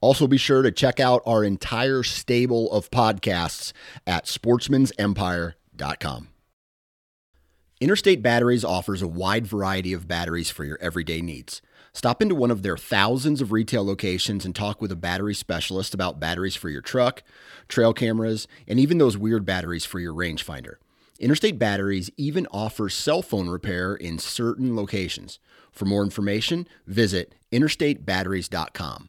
Also, be sure to check out our entire stable of podcasts at sportsmansempire.com. Interstate Batteries offers a wide variety of batteries for your everyday needs. Stop into one of their thousands of retail locations and talk with a battery specialist about batteries for your truck, trail cameras, and even those weird batteries for your rangefinder. Interstate Batteries even offers cell phone repair in certain locations. For more information, visit interstatebatteries.com.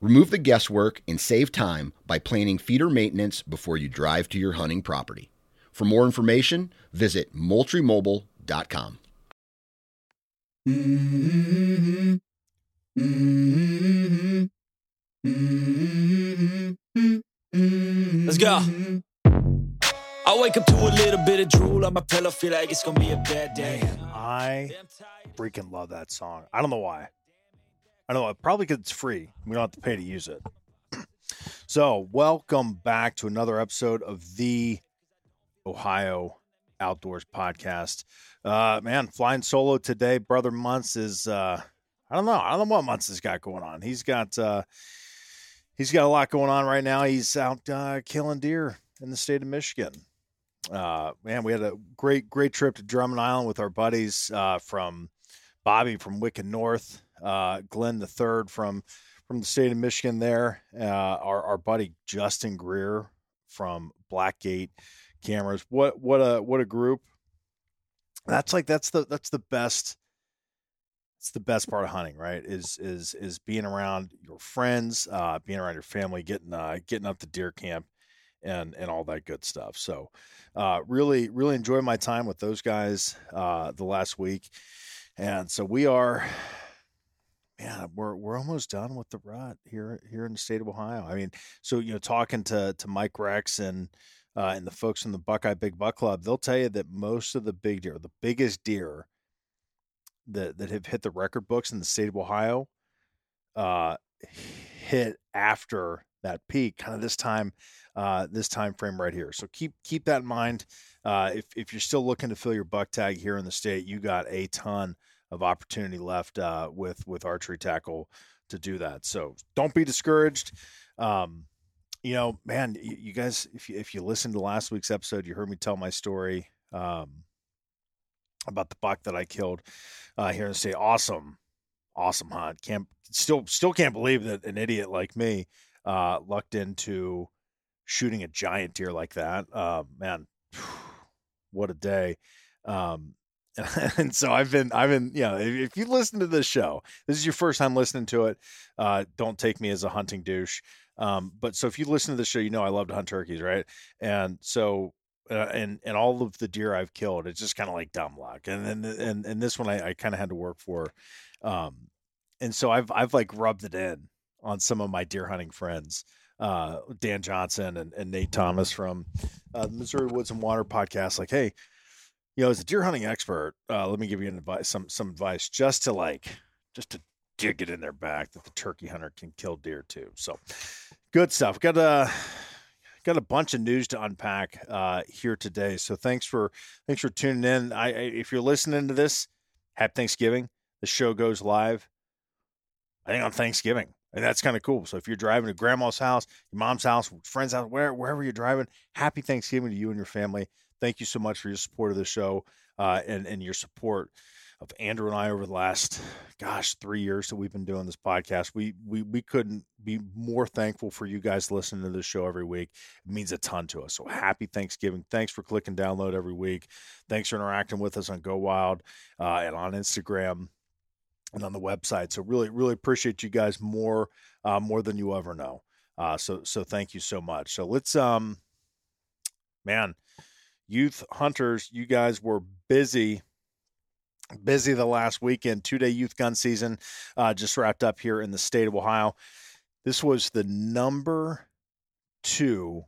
Remove the guesswork and save time by planning feeder maintenance before you drive to your hunting property. For more information, visit moultriemobile.com. Let's go. I wake up to a little bit of drool on my pillow, feel like it's gonna be a bad day. I freaking love that song. I don't know why. I don't know. Probably because it's free. We don't have to pay to use it. so, welcome back to another episode of the Ohio Outdoors Podcast. Uh, man, flying solo today. Brother Months is. Uh, I don't know. I don't know what Months has got going on. He's got. Uh, he's got a lot going on right now. He's out uh, killing deer in the state of Michigan. Uh, man, we had a great, great trip to Drummond Island with our buddies uh, from Bobby from Wicked North, uh, Glenn the third from from the state of Michigan. There, uh, our our buddy Justin Greer from Blackgate Cameras. What what a what a group! That's like that's the that's the best. It's the best part of hunting, right? Is is is being around your friends, uh, being around your family, getting uh, getting up to deer camp, and and all that good stuff. So, uh, really really enjoyed my time with those guys uh, the last week, and so we are, man, we're we're almost done with the rut here here in the state of Ohio. I mean, so you know, talking to to Mike Rex and uh, and the folks in the Buckeye Big Buck Club, they'll tell you that most of the big deer, the biggest deer that that have hit the record books in the state of Ohio, uh, hit after that peak, kind of this time, uh, this time frame right here. So keep keep that in mind. Uh, if if you're still looking to fill your buck tag here in the state, you got a ton of opportunity left uh, with with archery tackle to do that. So don't be discouraged. Um, you know, man, you, you, guys, if you if you listened to last week's episode, you heard me tell my story um, about the buck that I killed uh, here the state. Awesome, awesome hunt. Can't still still can't believe that an idiot like me uh, lucked into shooting a giant deer like that. Uh, man, what a day. Um, and so I've been, I've been, you know, if, you listen to this show, this is your first time listening to it. Uh, don't take me as a hunting douche. Um, but so if you listen to the show, you know I love to hunt turkeys, right? And so uh, and and all of the deer I've killed, it's just kind of like dumb luck. And then and and this one I, I kind of had to work for, um, and so I've I've like rubbed it in on some of my deer hunting friends, uh, Dan Johnson and, and Nate Thomas from uh, the Missouri Woods and Water podcast. Like, hey, you know, as a deer hunting expert, uh, let me give you advice, some some advice, just to like, just to dig it in their back that the turkey hunter can kill deer too. So good stuff. Got a got a bunch of news to unpack uh, here today. So thanks for thanks for tuning in. I, I if you're listening to this, happy Thanksgiving. The show goes live. I think on Thanksgiving. And that's kind of cool. So if you're driving to grandma's house, your mom's house, friend's house, where, wherever you're driving, happy Thanksgiving to you and your family. Thank you so much for your support of the show uh, and, and your support of Andrew and I over the last, gosh, three years that we've been doing this podcast. We we we couldn't be more thankful for you guys listening to this show every week. It means a ton to us. So happy Thanksgiving! Thanks for clicking download every week. Thanks for interacting with us on Go Wild uh, and on Instagram and on the website. So really, really appreciate you guys more uh, more than you ever know. Uh, so so thank you so much. So let's um, man, youth hunters, you guys were busy busy the last weekend. Two day youth gun season uh, just wrapped up here in the state of Ohio. This was the number two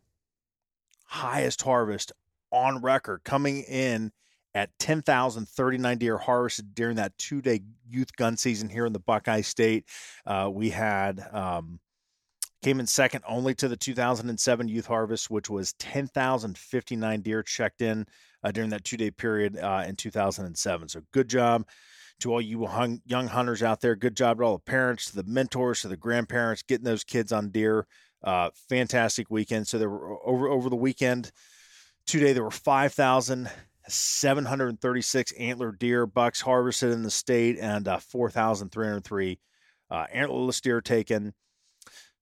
highest harvest on record, coming in at 10,039 deer harvested during that two day youth gun season here in the Buckeye State. Uh, we had um, came in second only to the 2007 youth harvest, which was 10,059 deer checked in uh, during that two day period uh, in 2007. So good job to all you hung, young hunters out there. Good job to all the parents, to the mentors, to the grandparents, getting those kids on deer. Uh, fantastic weekend. So there were over over the weekend, two day there were 5,736 antler deer bucks harvested in the state and uh, 4,303 uh, antlerless deer taken.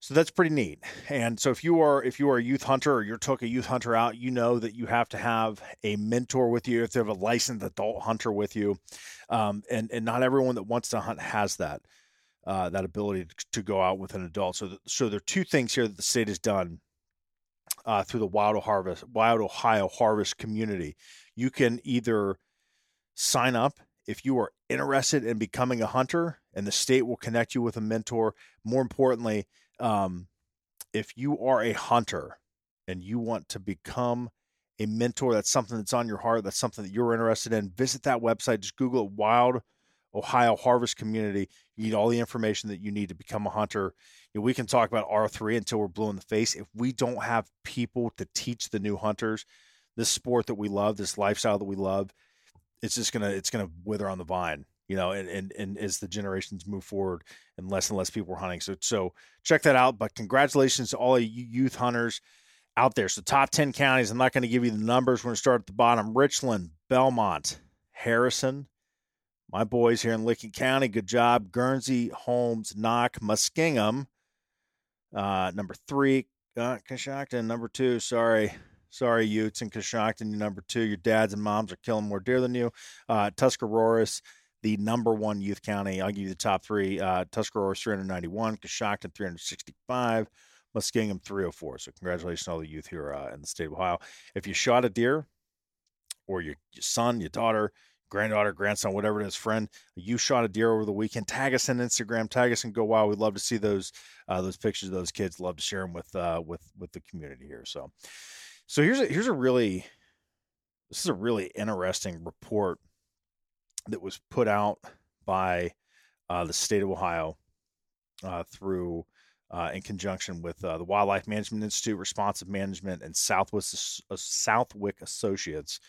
So that's pretty neat. And so if you are if you are a youth hunter or you took a youth hunter out, you know that you have to have a mentor with you. If You have a licensed adult hunter with you, um, and and not everyone that wants to hunt has that uh, that ability to, to, go out with an adult. So th- so there are two things here that the state has done uh, through the Wild Harvest Wild Ohio Harvest community. You can either sign up if you are interested in becoming a hunter, and the state will connect you with a mentor. More importantly um, if you are a hunter and you want to become a mentor, that's something that's on your heart, that's something that you're interested in, visit that website. Just Google it, Wild Ohio Harvest Community. You need all the information that you need to become a hunter. You know, we can talk about R3 until we're blue in the face. If we don't have people to teach the new hunters this sport that we love, this lifestyle that we love, it's just gonna it's gonna wither on the vine you know, and, and, and as the generations move forward and less and less people are hunting. So, so check that out. But congratulations to all you youth hunters out there. So top 10 counties, I'm not going to give you the numbers. We're going to start at the bottom. Richland, Belmont, Harrison, my boys here in Licking County. Good job. Guernsey, Holmes, Knox, Muskingum. Uh, number three, uh, Coshocton. Number two, sorry. Sorry, Utes and Coshocton, number two. Your dads and moms are killing more deer than you. Uh, Tuscarawas, the number one youth county. I'll give you the top three. Uh, Tuscarawas 391, Coshocton 365, Muskingum 304. So congratulations to all the youth here uh, in the state of Ohio. If you shot a deer or your, your son, your daughter, granddaughter, grandson, whatever it is, friend, you shot a deer over the weekend, tag us on Instagram, tag us and go wild. We'd love to see those uh, those pictures of those kids. Love to share them with uh, with with the community here. So, so here's a here's a really this is a really interesting report that was put out by uh, the state of Ohio uh, through uh, in conjunction with uh, the Wildlife Management Institute, Responsive Management, and Southwest uh, Southwick Associates.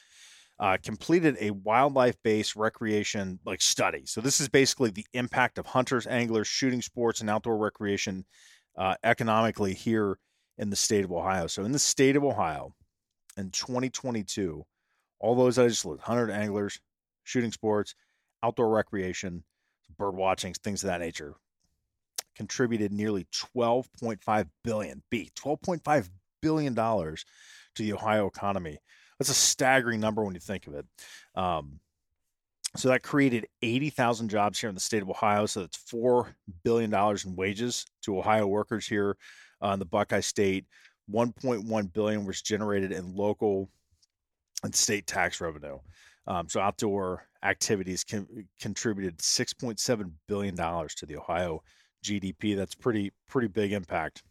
Uh, completed a wildlife-based recreation like study. So this is basically the impact of hunters, anglers, shooting sports, and outdoor recreation economically here in the state of Ohio. So in the state of Ohio, in 2022, all those I just listed, hunter anglers, shooting sports, outdoor recreation, bird watching, things of that nature, contributed nearly 12.5 billion b 12.5 billion dollars to the Ohio economy. That's a staggering number when you think of it. Um, so that created 80,000 jobs here in the state of Ohio. So that's $4 billion in wages to Ohio workers here uh, in the Buckeye State. 1.1 billion was generated in local and state tax revenue. Um, so outdoor activities con- contributed 6.7 billion dollars to the Ohio GDP. That's pretty pretty big impact.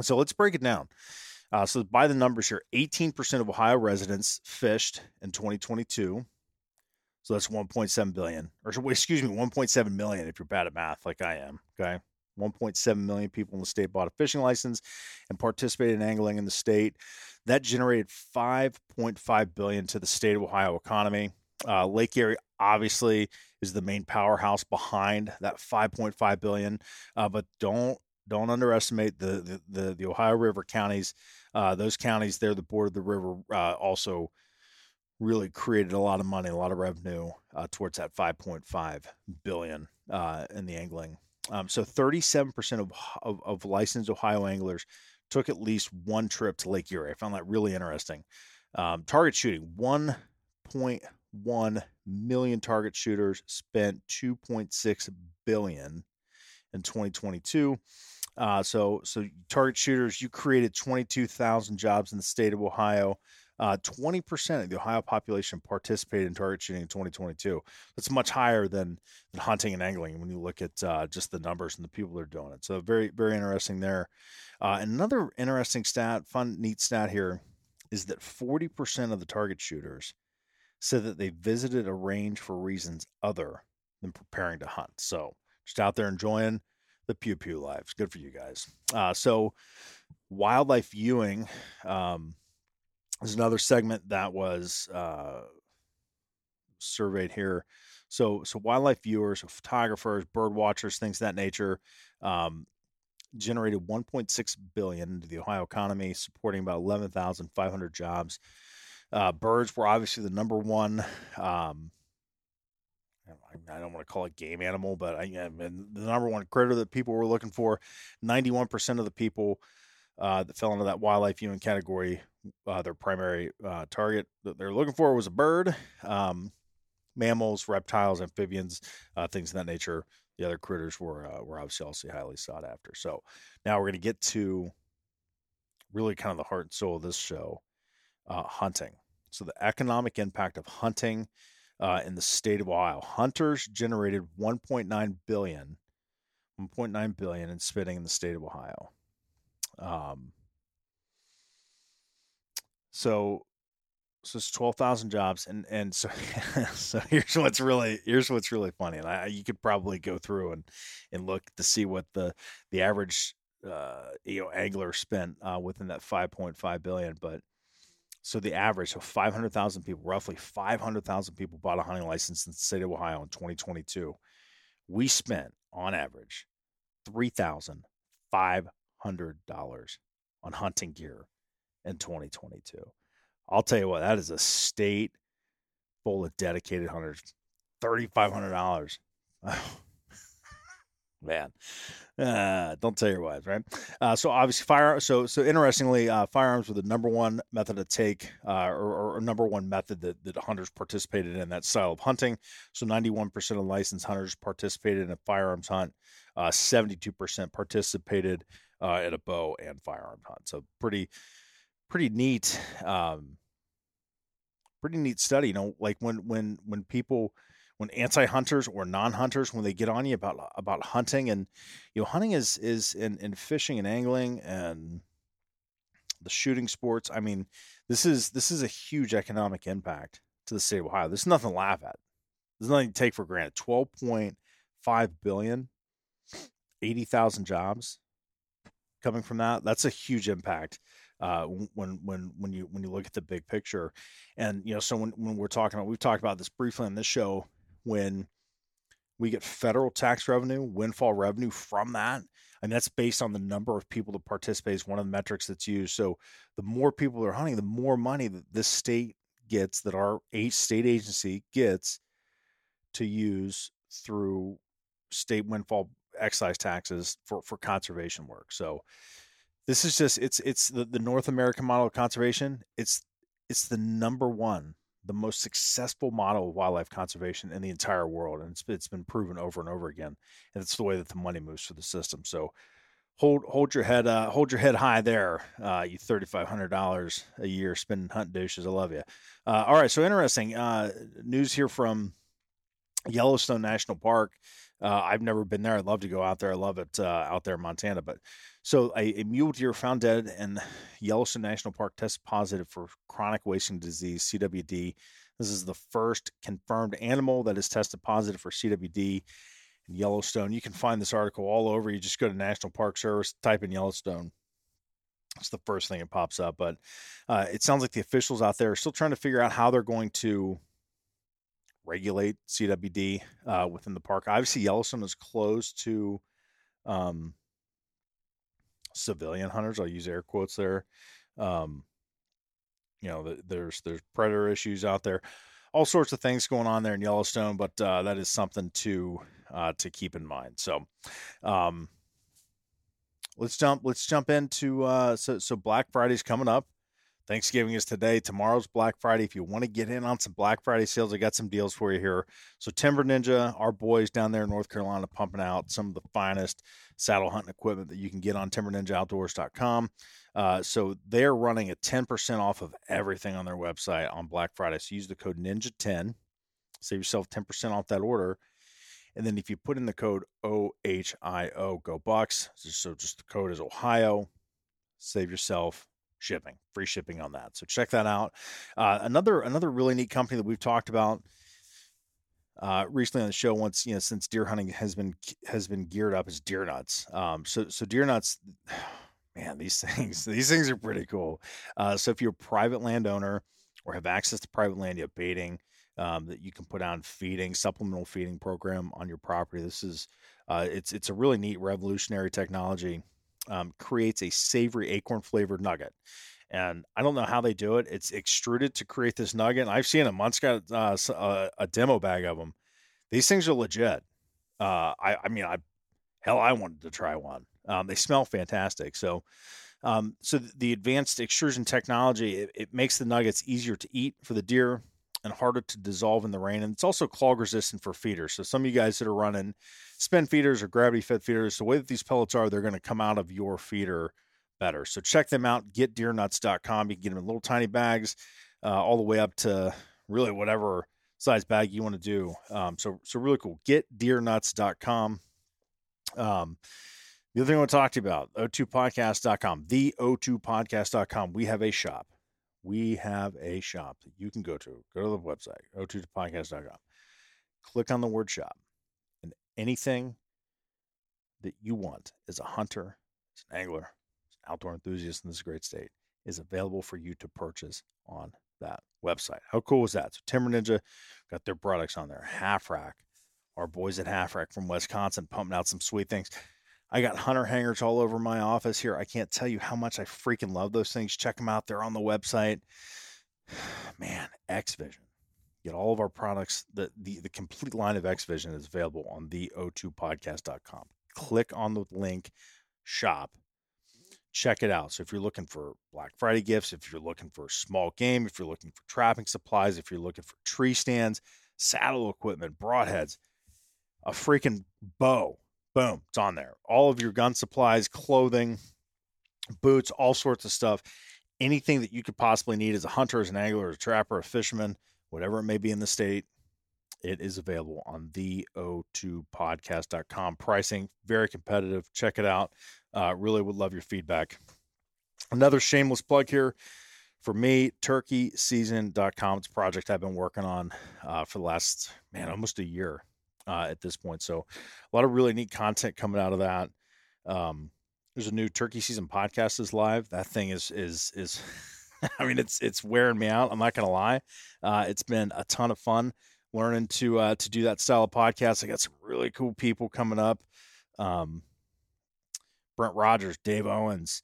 So let's break it down. Uh, so by the numbers here, 18% of Ohio residents fished in 2022. So that's 1.7 billion, or excuse me, 1.7 million if you're bad at math, like I am. Okay. 1.7 million people in the state bought a fishing license and participated in angling in the state. That generated 5.5 billion to the state of Ohio economy. Uh, Lake Erie obviously is the main powerhouse behind that 5.5 billion, uh, but don't don't underestimate the the, the, the Ohio River counties. Uh, those counties, they're the board of the river, uh, also really created a lot of money, a lot of revenue uh, towards that 5.5 billion uh, in the angling. Um, so 37% of, of, of licensed Ohio anglers took at least one trip to Lake Erie. I found that really interesting. Um, target shooting 1.1 million target shooters spent 2.6 billion in 2022. Uh, so, so target shooters, you created 22,000 jobs in the state of Ohio. Uh, 20% of the Ohio population participated in target shooting in 2022. That's much higher than, than hunting and angling when you look at uh, just the numbers and the people that are doing it. So very, very interesting there. Uh, another interesting stat, fun, neat stat here, is that 40% of the target shooters said that they visited a range for reasons other than preparing to hunt. So just out there enjoying the pew pew lives. Good for you guys. Uh, so wildlife viewing. Um, there's another segment that was uh, surveyed here. So, so wildlife viewers, photographers, bird watchers, things of that nature, um, generated 1.6 billion into the Ohio economy, supporting about 11,500 jobs. Uh, birds were obviously the number one. Um, I don't want to call it game animal, but I, I mean, the number one critter that people were looking for. 91% of the people uh, that fell into that wildlife viewing category, uh, their primary uh, target that they're looking for was a bird, um, mammals, reptiles, amphibians, uh, things of that nature. The other critters were uh, were obviously also highly sought after. So now we're going to get to really kind of the heart and soul of this show, uh, hunting. So the economic impact of hunting in the state of Ohio. Hunters generated 1.9 billion, 1.9 billion in spending in the state of Ohio. Um, so so it's 12,000 jobs and and so so here's what's really here's what's really funny and I you could probably go through and and look to see what the the average uh you know angler spent uh within that 5.5 billion but so the average so 500,000 people roughly 500,000 people bought a hunting license in the state of Ohio in 2022 we spent on average 3,500 hundred dollars on hunting gear in 2022. I'll tell you what, that is a state full of dedicated hunters. Thirty five hundred dollars. Man, uh, don't tell your wives, right? Uh, so obviously, fire. So so interestingly, uh, firearms were the number one method to take, uh, or, or, number one method that, that hunters participated in that style of hunting. So ninety one percent of licensed hunters participated in a firearms hunt. Uh, Seventy two percent participated uh, at a bow and firearm hunt. So pretty, pretty neat, um, pretty neat study. You know, like when when when people when anti-hunters or non-hunters when they get on you about about hunting and you know hunting is is in, in fishing and angling and the shooting sports i mean this is this is a huge economic impact to the state of ohio there's nothing to laugh at there's nothing to take for granted 12.5 billion 80,000 jobs coming from that. That's a huge impact uh, when when when you when you look at the big picture. And you know, so when when we're talking about, we've talked about this briefly on this show when we get federal tax revenue, windfall revenue from that. And that's based on the number of people that participate is one of the metrics that's used. So the more people are hunting, the more money that this state gets, that our state agency gets to use through state windfall excise taxes for for conservation work. So this is just it's it's the, the North American model of conservation. It's it's the number one, the most successful model of wildlife conservation in the entire world, and it's it's been proven over and over again. And it's the way that the money moves through the system. So hold hold your head uh, hold your head high there, uh, you thirty five hundred dollars a year spending hunt douches. I love you. Uh, all right, so interesting uh, news here from Yellowstone National Park. Uh, I've never been there. I'd love to go out there. I love it uh, out there in Montana. But so a, a, mule deer found dead in Yellowstone National Park tested positive for chronic wasting disease (CWD). This is the first confirmed animal that is tested positive for CWD in Yellowstone. You can find this article all over. You just go to National Park Service, type in Yellowstone. It's the first thing that pops up. But uh, it sounds like the officials out there are still trying to figure out how they're going to regulate CWD uh, within the park. Obviously, Yellowstone is closed to um, civilian hunters. I'll use air quotes there. Um, you know, there's there's predator issues out there, all sorts of things going on there in Yellowstone. But uh, that is something to uh, to keep in mind. So, um, let's jump let's jump into uh, so so Black Friday's coming up. Thanksgiving is today. Tomorrow's Black Friday. If you want to get in on some Black Friday sales, I got some deals for you here. So, Timber Ninja, our boys down there in North Carolina, pumping out some of the finest saddle hunting equipment that you can get on timberninjaoutdoors.com. Uh, so, they're running a 10% off of everything on their website on Black Friday. So, use the code NINJA10, save yourself 10% off that order. And then if you put in the code OHIO, go Bucks. So, just the code is Ohio, save yourself shipping, free shipping on that. So check that out. Uh, another another really neat company that we've talked about uh, recently on the show once you know since deer hunting has been has been geared up is deer nuts. Um, so so deer nuts. Man, these things these things are pretty cool. Uh, so if you're a private landowner or have access to private land, you have baiting um, that you can put on feeding supplemental feeding program on your property. This is uh, it's it's a really neat revolutionary technology um, creates a savory acorn flavored nugget. And I don't know how they do it. It's extruded to create this nugget. And I've seen them. Mont's got uh, a, uh, a, demo bag of them. These things are legit. Uh, I, I mean, I hell, I wanted to try one. Um, they smell fantastic. So, um, so the advanced extrusion technology it, it, makes the nuggets easier to eat for the deer and harder to dissolve in the rain. And it's also clog resistant for feeders. So some of you guys that are running spin feeders or gravity fed feeders, the way that these pellets are, they're going to come out of your feeder better. So check them out. GetDeerNuts.com. You can get them in little tiny bags, uh, all the way up to really whatever size bag you want to do. Um, so so really cool. GetDeerNuts.com. Um, the other thing I want to talk to you about, o2podcast.com, the o2podcast.com. We have a shop we have a shop that you can go to. Go to the website, o2podcast.com. Click on the word shop, and anything that you want as a hunter, as an angler, as an outdoor enthusiast in this great state is available for you to purchase on that website. How cool was that? So Timber Ninja got their products on there. Half Rack, our boys at Half Rack from Wisconsin pumping out some sweet things. I got hunter hangers all over my office here. I can't tell you how much I freaking love those things. Check them out. They're on the website. Man, X Vision. Get all of our products. The, the, the complete line of X Vision is available on the o2podcast.com. Click on the link shop. Check it out. So if you're looking for Black Friday gifts, if you're looking for small game, if you're looking for trapping supplies, if you're looking for tree stands, saddle equipment, broadheads, a freaking bow, Boom, it's on there. All of your gun supplies, clothing, boots, all sorts of stuff. Anything that you could possibly need as a hunter, as an angler, as a trapper, a fisherman, whatever it may be in the state, it is available on the o2podcast.com. Pricing very competitive. Check it out. Uh, really would love your feedback. Another shameless plug here for me, turkeyseason.com. It's a project I've been working on uh, for the last, man, almost a year uh, at this point. So a lot of really neat content coming out of that. Um, there's a new turkey season podcast is live. That thing is is is I mean it's it's wearing me out. I'm not gonna lie. Uh, it's been a ton of fun learning to uh, to do that style of podcast. I got some really cool people coming up. Um, Brent Rogers, Dave Owens,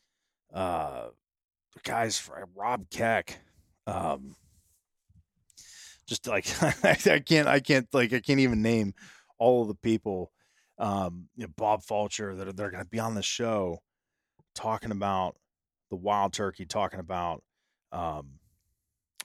uh, guys, Rob Keck, um, just like I can't, I can't, like I can't even name all of the people, um, you know, Bob Fulcher that are they're going to be on the show talking about the wild turkey, talking about um,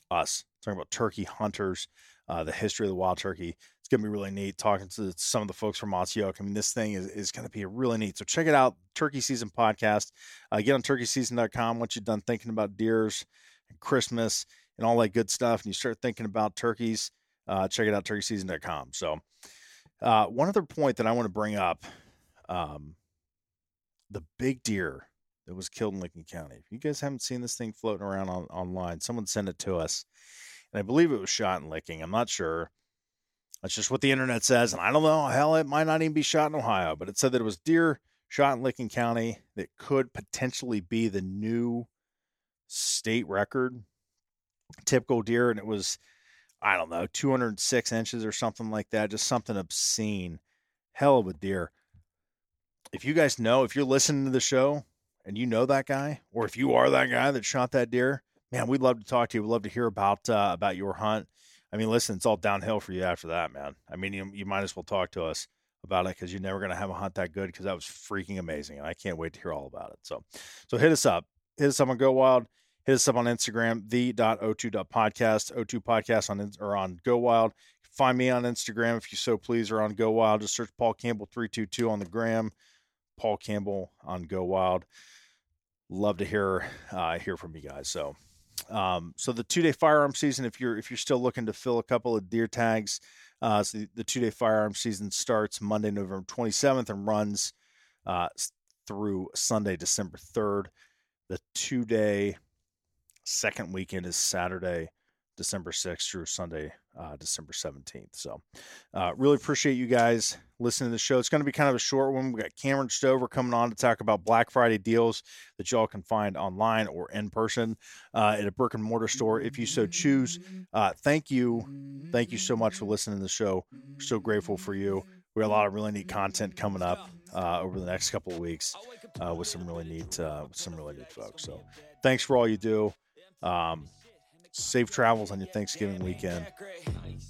us, talking about turkey hunters, uh, the history of the wild turkey. It's going to be really neat talking to some of the folks from Osceola. I mean, this thing is, is going to be really neat. So check it out, Turkey Season Podcast. Uh, get on turkeyseason.com once you're done thinking about deers and Christmas and all that good stuff, and you start thinking about turkeys, uh, check it out, turkeyseason.com. So, uh, one other point that I want to bring up um, the big deer that was killed in Licking County. If you guys haven't seen this thing floating around on, online, someone sent it to us, and I believe it was shot in Licking. I'm not sure. That's just what the internet says, and I don't know. Hell, it might not even be shot in Ohio, but it said that it was deer shot in Licking County that could potentially be the new state record typical deer, and it was I don't know 206 inches or something like that, just something obscene. Hell of a deer. If you guys know, if you're listening to the show and you know that guy, or if you are that guy that shot that deer, man, we'd love to talk to you. We'd love to hear about uh, about your hunt. I mean, listen, it's all downhill for you after that, man. I mean, you, you might as well talk to us about it because you're never going to have a hunt that good because that was freaking amazing, and I can't wait to hear all about it. So, so hit us up, hit us up on Go Wild, hit us up on Instagram, the.o2.podcast, O2 podcast on or on Go Wild. Find me on Instagram if you so please, or on Go Wild. Just search Paul Campbell three two two on the gram. Paul Campbell on Go Wild. Love to hear uh, hear from you guys. So um, so the two day firearm season, if you're if you're still looking to fill a couple of deer tags, uh, so the, the two day firearm season starts Monday, November 27th, and runs uh, through Sunday, December 3rd. The two day second weekend is Saturday, December 6th through Sunday, uh, December 17th. So, uh, really appreciate you guys listening to the show. It's going to be kind of a short one. We got Camron Stover coming on to talk about Black Friday deals that y'all can find online or in person uh, at a brick and mortar store if you so choose. Uh, thank you. Thank you so much for listening to the show. We're so grateful for you. We got a lot of really neat content coming up uh, over the next couple of weeks uh, with some really neat, some really neat folks. So, thanks for all you do. Um, safe travels on your Thanksgiving weekend.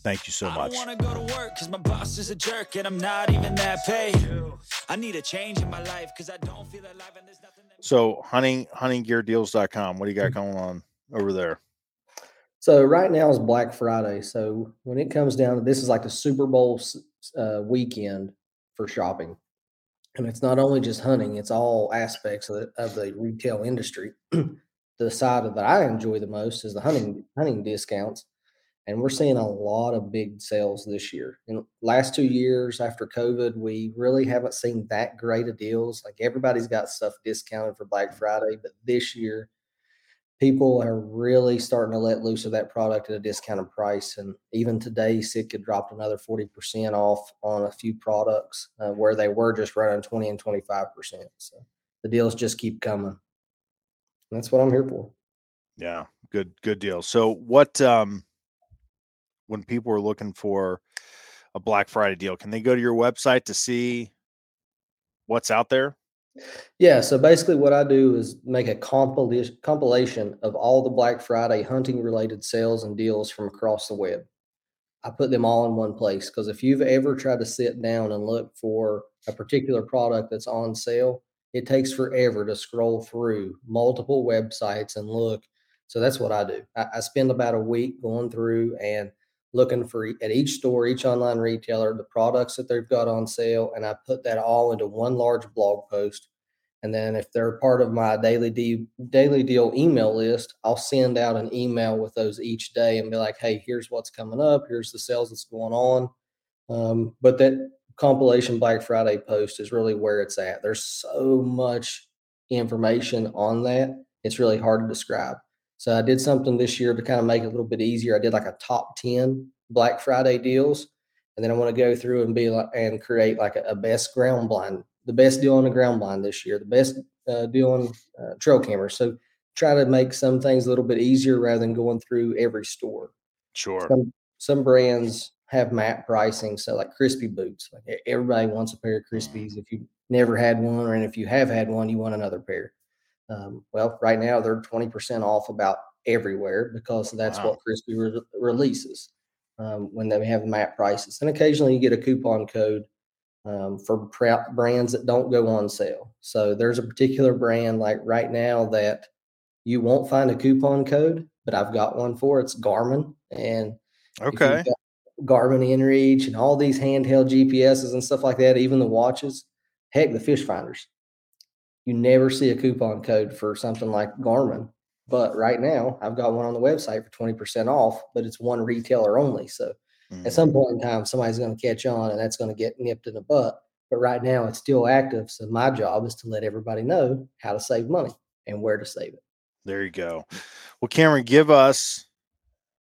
Thank you so much. I want to go to work because my boss is a jerk and I'm not even that paid. I need a change in my life because I don't feel alive and there's nothing. That- so hunting huntinggeardeals.com. What do you got going on over there? So right now is Black Friday. So when it comes down to this is like the Super Bowl uh, weekend for shopping. And it's not only just hunting, it's all aspects of the, of the retail industry. the side that I enjoy the most is the hunting hunting discounts, and we're seeing a lot of big sales this year. In last two years after COVID, we really haven't seen that great of deals. Like everybody's got stuff discounted for Black Friday, but this year people are really starting to let loose of that product at a discounted price. And even today, Sitka dropped another 40% off on a few products uh, where they were just running 20 and 25%. So the deals just keep coming that's what I'm here for. Yeah, good good deal. So what um when people are looking for a Black Friday deal, can they go to your website to see what's out there? Yeah, so basically what I do is make a compilation compilation of all the Black Friday hunting related sales and deals from across the web. I put them all in one place because if you've ever tried to sit down and look for a particular product that's on sale, it takes forever to scroll through multiple websites and look. So that's what I do. I, I spend about a week going through and looking for at each store, each online retailer, the products that they've got on sale, and I put that all into one large blog post. And then if they're part of my daily deal, daily deal email list, I'll send out an email with those each day and be like, "Hey, here's what's coming up. Here's the sales that's going on." Um, but that compilation Black Friday post is really where it's at. There's so much information on that. It's really hard to describe. So I did something this year to kind of make it a little bit easier. I did like a top 10 Black Friday deals. And then I want to go through and be like and create like a, a best ground blind, the best deal on the ground blind this year, the best uh, deal on uh, trail cameras. So try to make some things a little bit easier rather than going through every store. Sure. Some, some brands have MAP pricing. So like Crispi boots, like everybody wants a pair of Crispis. If you never had one, or and if you have had one, you want another pair. Um, well, right now they're 20% off about everywhere because that's wow. what Crispi re- releases um, when they have MAP prices. And occasionally you get a coupon code um, for brands that don't go on sale. So there's a particular brand like right now that you won't find a coupon code, but I've got one for it's Garmin. And okay, Garmin InReach and all these handheld GPSs and stuff like that, even the watches, heck, the fish finders. You never see a coupon code for something like Garmin. But right now, I've got one on the website for 20% off, but it's one retailer only. So mm-hmm. at some mm. point in time, somebody's going to catch on and that's going to get nipped in the butt. But right now, it's still active. So my job is to let everybody know how to save money and where to save it. There you go. Well, Camron, give us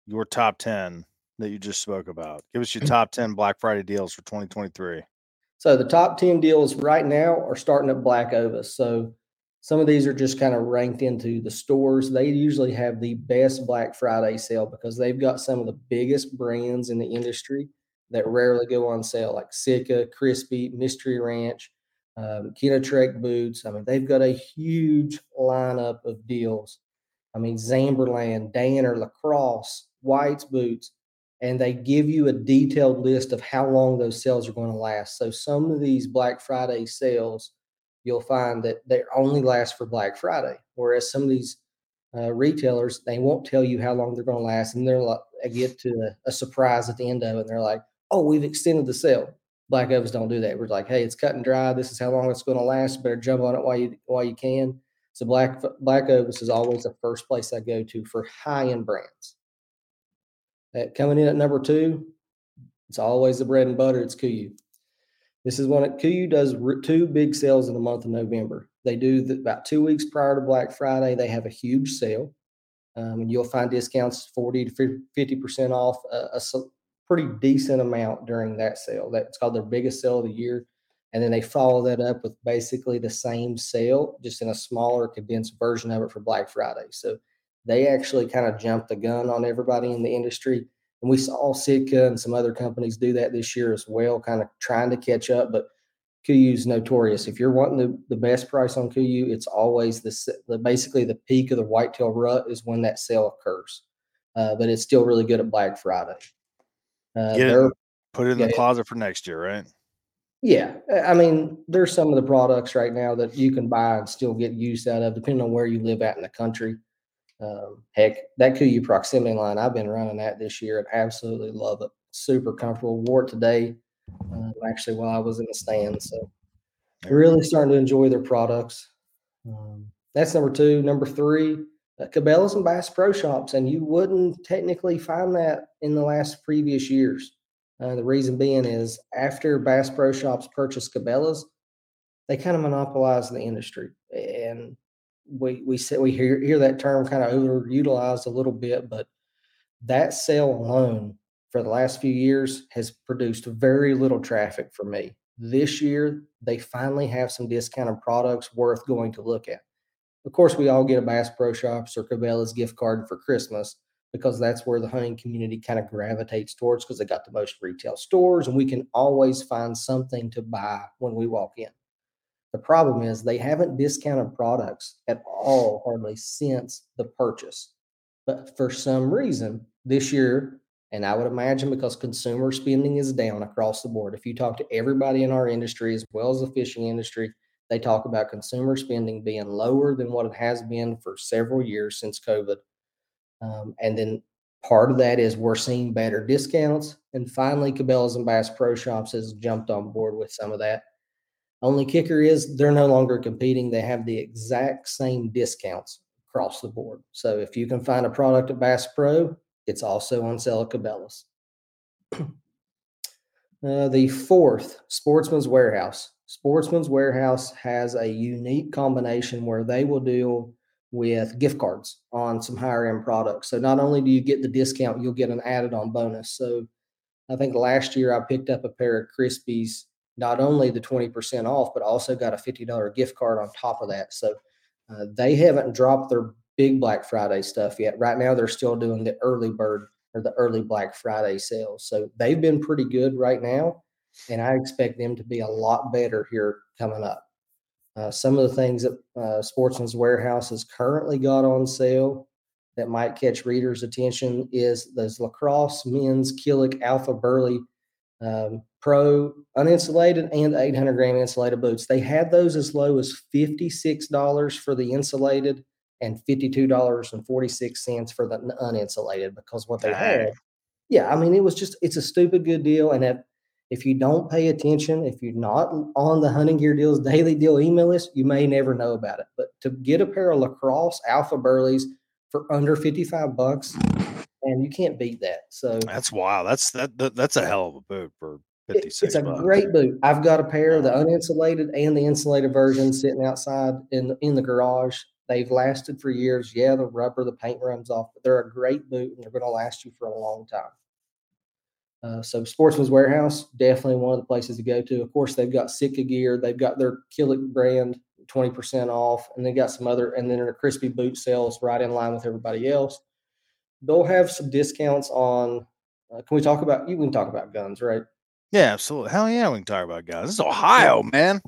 your top 10 that you just spoke about. Give us your top 10 Black Friday deals for 2023. So the top 10 deals right now are starting at Black Ovis. So some of these are just kind of ranked into the stores. They usually have the best Black Friday sale because they've got some of the biggest brands in the industry that rarely go on sale, like Sitka, Crispi, Mystery Ranch, um, Trek boots. I mean, they've got a huge lineup of deals I mean, Zamberlan, Danner, lacrosse, White's boots, and they give you a detailed list of how long those sales are going to last. So some of these Black Friday sales, you'll find that they only last for Black Friday, whereas some of these uh, retailers they won't tell you how long they're going to last, and they're like, they get to a, a surprise at the end of it, and they're like, "Oh, we've extended the sale." Black Ovis don't do that. We're like, "Hey, it's cut and dry. This is how long it's going to last. Better jump on it while you while you can." So Black Black Ovis is always the first place I go to for high end brands. At, coming in at number two, it's always the bread and butter. It's KUIU. This is one. KUIU does two big sales in the month of November. They do the, about two weeks prior to Black Friday. They have a huge sale, um, and you'll find discounts forty to fifty percent off a, a, pretty decent amount during that sale. That's called their biggest sale of the year. And then they follow that up with basically the same sale, just in a smaller, condensed version of it for Black Friday. So they actually kind of jumped the gun on everybody in the industry. And we saw Sitka and some other companies do that this year as well, kind of trying to catch up. But KUIU is notorious. If you're wanting the, the best price on KUIU, it's always the, the basically the peak of the whitetail rut is when that sale occurs. Uh, but it's still really good at Black Friday. Uh, Get it, put it in the closet for next year, right? Yeah, I mean, there's some of the products right now that you can buy and still get use out of, depending on where you live at in the country. Um, heck, that KUIU proximity line, I've been running that this year and absolutely love it. Super comfortable. Wore it today, um, actually, while I was in the stand. So, really starting to enjoy their products. Um, that's number two. Number three, uh, Cabela's and Bass Pro Shops, and you wouldn't technically find that in the last previous years. Uh, the reason being is after Bass Pro Shops purchased Cabela's, they kind of monopolized the industry, and we we said we hear hear that term kind of overutilized a little bit, but that sale alone for the last few years has produced very little traffic for me. This year, they finally have some discounted products worth going to look at. Of course, we all get a Bass Pro Shops or Cabela's gift card for Christmas, because that's where the hunting community kind of gravitates towards because they got the most retail stores and we can always find something to buy when we walk in. The problem is they haven't discounted products at all hardly since the purchase. But for some reason, this year, and I would imagine because consumer spending is down across the board. If you talk to everybody in our industry, as well as the fishing industry, they talk about consumer spending being lower than what it has been for several years since COVID. Um, and then part of that is we're seeing better discounts. And finally, Cabela's and Bass Pro Shops has jumped on board with some of that. Only kicker is they're no longer competing. They have the exact same discounts across the board. So if you can find a product at Bass Pro, it's also on sale at Cabela's. uh, the fourth, Sportsman's Warehouse. Sportsman's Warehouse has a unique combination where they will deal with gift cards on some higher end products. So not only do you get the discount, you'll get an added on bonus. So I think last year I picked up a pair of Crispis, not only the 20% off, but also got a $50 gift card on top of that. So uh, they haven't dropped their big Black Friday stuff yet. Right now, they're still doing the early bird or the early Black Friday sales. So they've been pretty good right now. And I expect them to be a lot better here coming up. Uh, some of the things that uh, Sportsman's Warehouse has currently got on sale that might catch readers' attention is those lacrosse men's Killick Alpha Burly um, Pro uninsulated and 800 gram insulated boots. They had those as low as $56 for the insulated and $52.46 for the uninsulated because what they had. Yeah, I mean, it was just, it's a stupid good deal. And at if you don't pay attention, if you're not on the hunting gear deals daily deal email list, you may never know about it. But to get a pair of lacrosse alpha burlys for under 55 bucks, and you can't beat that. So that's wild. That's that, that that's a hell of a boot for 56 It's a bucks. great boot. I've got a pair of the uninsulated and the insulated version sitting outside in in the garage. They've lasted for years. Yeah, the rubber, the paint runs off, but they're a great boot and they're going to last you for a long time. Uh, so Sportsman's Warehouse, definitely one of the places to go to. Of course, they've got Sitka gear. They've got their Killik brand, 20% off. And they got some other, and then their Crispi boot sales right in line with everybody else. They'll have some discounts on, uh, can we talk about, you can talk about guns, right? Yeah, absolutely. Hell yeah, we can talk about guns. This is Ohio, man.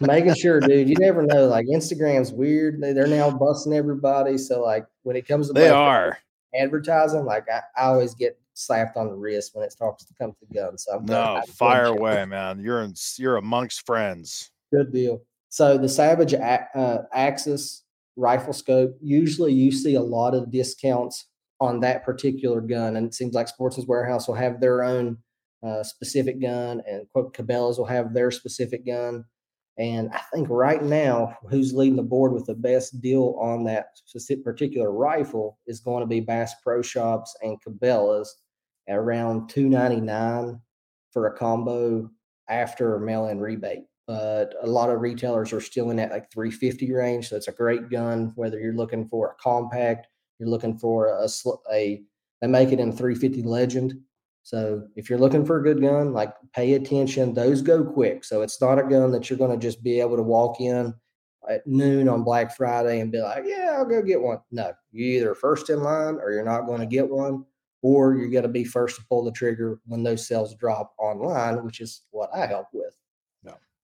making sure, dude. You never know. Like Instagram's weird. They, are now busting everybody. So like when it comes to they are advertising, like I, I, always get slapped on the wrist when it starts to come to guns. So I'm no fire away, man. You're in, you're amongst friends. Good deal. So the Savage uh, Axis rifle scope. Usually, you see a lot of discounts on that particular gun, and it seems like Sportsman's Warehouse will have their own uh, specific gun, and Cabela's will have their specific gun. And I think right now, who's leading the board with the best deal on that particular rifle is going to be Bass Pro Shops and Cabela's at around two ninety nine for a combo after mail in rebate. But a lot of retailers are still in that like 350 range. So it's a great gun, whether you're looking for a compact, you're looking for a, a they make it in 350 Legend. So if you're looking for a good gun, like pay attention. Those go quick. So it's not a gun that you're going to just be able to walk in at noon on Black Friday and be like, yeah, I'll go get one. No, you either first in line or you're not going to get one, or you're going to be first to pull the trigger when those sales drop online, which is what I help with.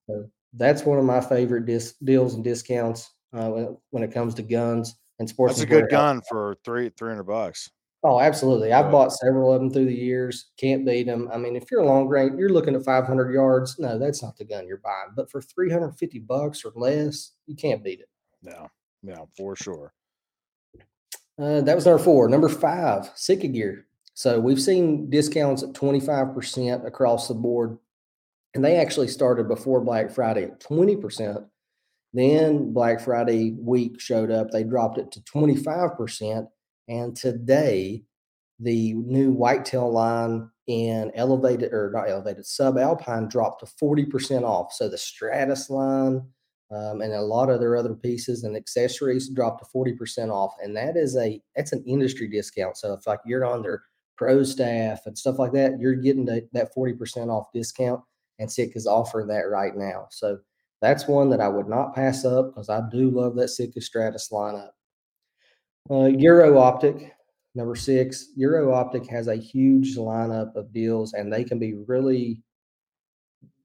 So that's one of my favorite dis- deals and discounts uh, when, when it comes to guns and sports. That's a good gun for three three hundred bucks. Oh, absolutely. I've bought several of them through the years. Can't beat them. I mean, if you're a long range, you're looking at 500 yards. No, that's not the gun you're buying. But for 350 bucks or less, you can't beat it. No, no, for sure. Uh, that was number four. Number five, Sitka gear. So we've seen discounts at 25% across the board and they actually started before Black Friday at 20%. Then Black Friday week showed up, they dropped it to 25%. And today, the new whitetail line in elevated or not elevated subalpine dropped to 40% off. So the Stratus line um, and a lot of their other pieces and accessories dropped to 40% off. And that is a that's an industry discount. So if like you're on their pro staff and stuff like that, you're getting that 40% off discount and Sitka's offering that right now. So that's one that I would not pass up because I do love that Sitka Stratus lineup. Uh, Euro Optic, number six. Euro Optic has a huge lineup of deals and they can be really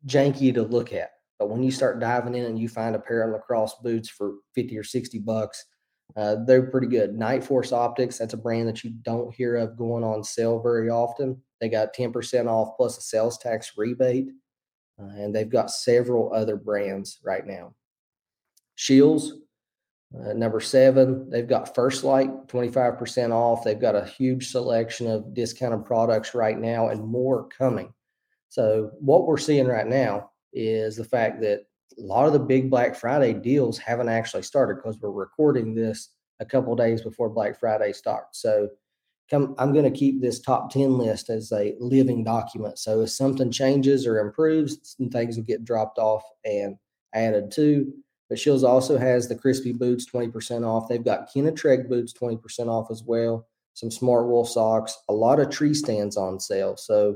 janky to look at. But when you start diving in and you find a pair of lacrosse boots for 50 or 60 bucks, uh, they're pretty good. Nightforce Optics, that's a brand that you don't hear of going on sale very often. They got 10% off plus a sales tax rebate. Uh, and they've got several other brands right now. Scheels, uh, number seven, they've got First Light 25% off. They've got a huge selection of discounted products right now and more coming. So, what we're seeing right now is the fact that a lot of the big Black Friday deals haven't actually started because we're recording this a couple days before Black Friday starts. So, come i'm going to keep this top 10 list as a living document so if something changes or improves some things will get dropped off and added to but Scheels also has the Crispi boots 20% off they've got Kenetrek boots 20% off as well some Smartwool socks a lot of tree stands on sale so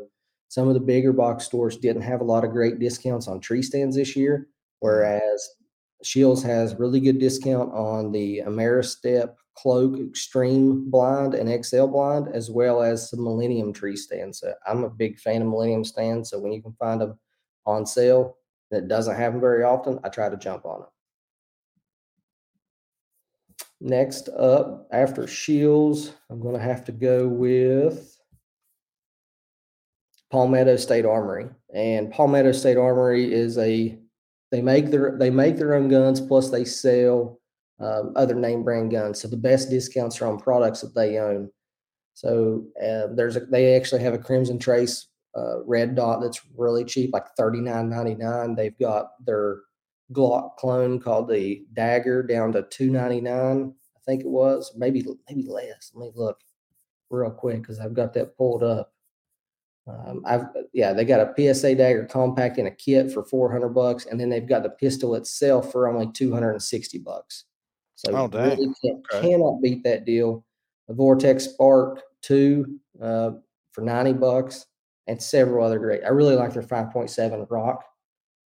some of the bigger box stores didn't have a lot of great discounts on tree stands this year whereas Scheels has really good discount on the Ameristep Cloak Extreme blind and XL blind, as well as some Millennium tree stands. So I'm a big fan of Millennium stands. So when you can find them on sale, that doesn't happen very often, I try to jump on it. Next up, after Scheels, I'm going to have to go with Palmetto State Armory. And Palmetto State Armory is a they make their they make their own guns plus they sell um, other name brand guns. So the best discounts are on products that they own. So uh, there's a, they actually have a Crimson Trace uh, red dot that's really cheap, like thirty nine ninety nine. They've got their Glock clone called the Dagger down to two ninety nine. I think it was maybe maybe less. Let me look real quick because I've got that pulled up. Um, I've yeah, they got a PSA dagger compact in a kit for 400 bucks, and then they've got the pistol itself for only 260 bucks. So oh, dang. Really can, okay. cannot beat that deal. The Vortex SPARC 2 uh, for 90 bucks and several other great. I really like their 5.7 Rock.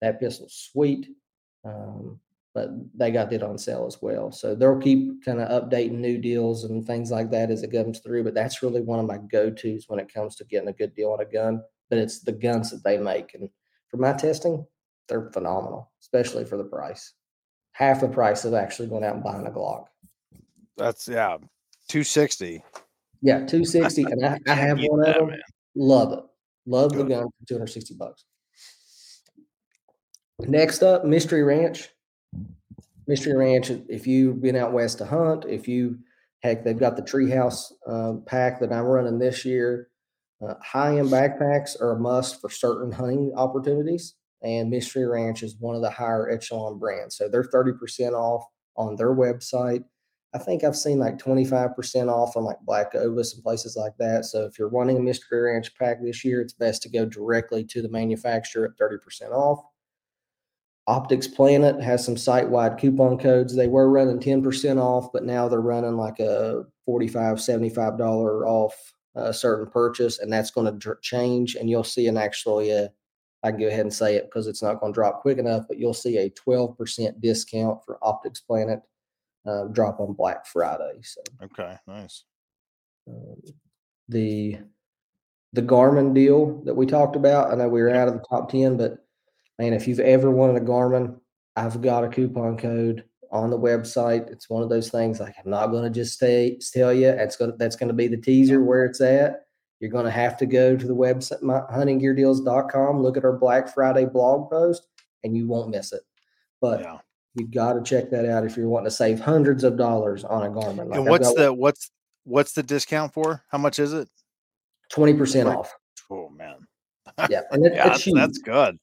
That pistol's sweet. Um, but they got it on sale as well. So they'll keep kind of updating new deals and things like that as it comes through. But that's really one of my go tos when it comes to getting a good deal on a gun. But it's the guns that they make. And for my testing, they're phenomenal, especially for the price. Half the price of actually going out and buying a Glock. That's yeah, two sixty. Yeah, 260. and I, I have one of them. Man. Love it. Love Good. the gun for 260 bucks. Next up, Mystery Ranch. Mystery Ranch, if you've been out west to hunt, if you heck, they've got the treehouse uh, pack that I'm running this year. Uh, high end backpacks are a must for certain hunting opportunities, and Mystery Ranch is one of the higher echelon brands. So they're 30% off on their website. I think I've seen like 25% off on like Black Ovis and places like that. So if you're wanting a Mystery Ranch pack this year, it's best to go directly to the manufacturer at 30% off. Optics Planet has some site wide coupon codes. They were running 10% off, but now they're running like a $45, $75 off a certain purchase, and that's going to change. And you'll see an actually, uh, I can go ahead and say it because it's not going to drop quick enough, but you'll see a 12% discount for Optics Planet uh, drop on Black Friday. So okay, nice. Um, the the Garmin deal that we talked about. I know we were out of the top ten, but man, if you've ever wanted a Garmin, I've got a coupon code on the website. It's one of those things like I'm not going to just stay tell you. It's going that's going to be the teaser where it's at. You're going to have to go to the website huntinggeardeals.com, look at our Black Friday blog post, and you won't miss it. But yeah you got to check that out if you're wanting to save hundreds of dollars on a Garmin. Like and what's the what's what's the discount for? How much is it? Twenty percent off. Oh man. Yeah, and it, yeah, that's, that's, good.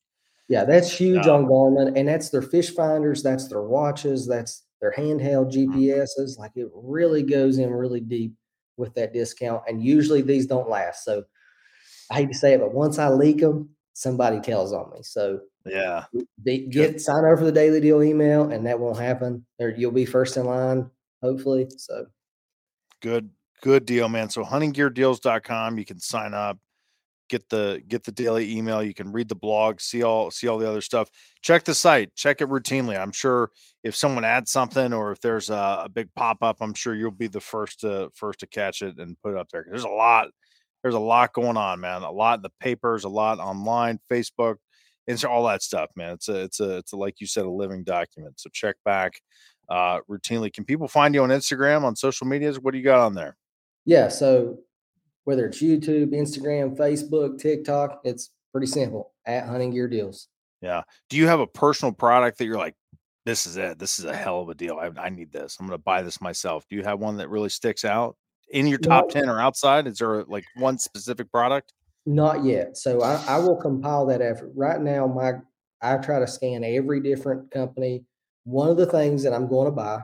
Yeah, that's huge on Garmin, and that's their fish finders, that's their watches, that's their handheld mm-hmm. GPSs. Like it really goes in really deep with that discount, and usually these don't last. So I hate to say it, but once I leak them, somebody tells on me. So yeah. Get sign up for the daily deal email, and that won't happen. Or you'll be first in line, hopefully. So good, good deal, man. So huntinggeardeals.com, you can sign up, get the get the daily email. You can read the blog, see all see all the other stuff. Check the site, check it routinely. I'm sure if someone adds something or if there's a, a big pop up, I'm sure you'll be the first to first to catch it and put it up there. There's a lot, there's a lot going on, man. A lot in the papers, a lot online, Facebook, it's all that stuff, man. It's a, it's a, it's a, like you said, a living document. So check back uh, routinely. Can people find you on Instagram, on social medias? What do you got on there? Yeah. So whether it's YouTube, Instagram, Facebook, TikTok, it's pretty simple at Hunting Gear Deals. Yeah. Do you have a personal product that you're like, this is it. This is a hell of a deal. I, I need this. I'm going to buy this myself. Do you have one that really sticks out in your top no. 10 or outside? Is there like one specific product? Not yet. So I, I will compile that effort. Right now, my I try to scan every different company. One of the things that I'm going to buy,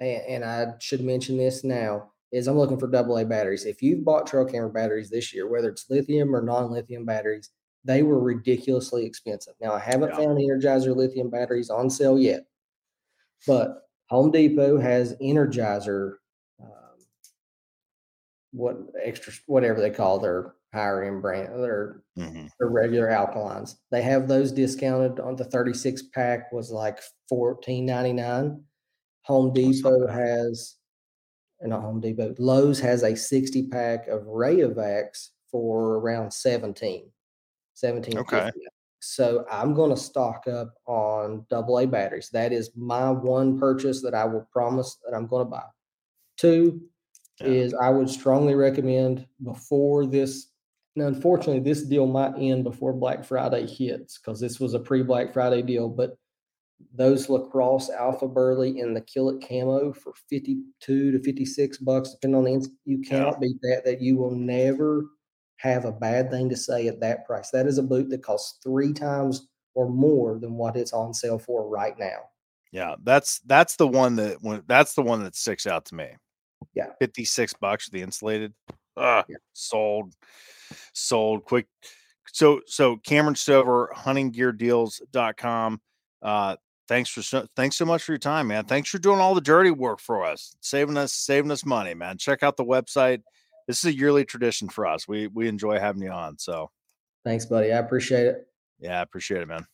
and, and I should mention this now, is I'm looking for AA batteries. If you've bought trail camera batteries this year, whether it's lithium or non-lithium batteries, they were ridiculously expensive. Now I haven't yeah. found Energizer lithium batteries on sale yet, but Home Depot has Energizer, um, what extra whatever they call their higher end brand their mm-hmm. the regular alkalines. They have those discounted on the 36 pack was like 14.99. Home Depot has not Home Depot, Lowe's has a 60 pack of Rayovacs for around 17. 17. Okay. So I'm going to stock up on AA batteries. That is my one purchase that I will promise that I'm going to buy. Two yeah. is I would strongly recommend before this now, unfortunately, this deal might end before Black Friday hits because this was a pre Black Friday deal. But those lacrosse alpha Burly in the Killik camo for 52 to 56 bucks, depending on the, you cannot beat that. That you will never have a bad thing to say at that price. That is a boot that costs three times or more than what it's on sale for right now. Yeah, that's that's the one that when that's the one that sticks out to me. Yeah, 56 bucks the insulated. Ugh, yeah. sold sold quick. So, so Camron Stover, huntinggeardeals.com. Uh, thanks for so, thanks so much for your time, man. Thanks for doing all the dirty work for us, saving us, saving us money, man. Check out the website. This is a yearly tradition for us. We, we enjoy having you on. So thanks, buddy. I appreciate it. Yeah, I appreciate it, man.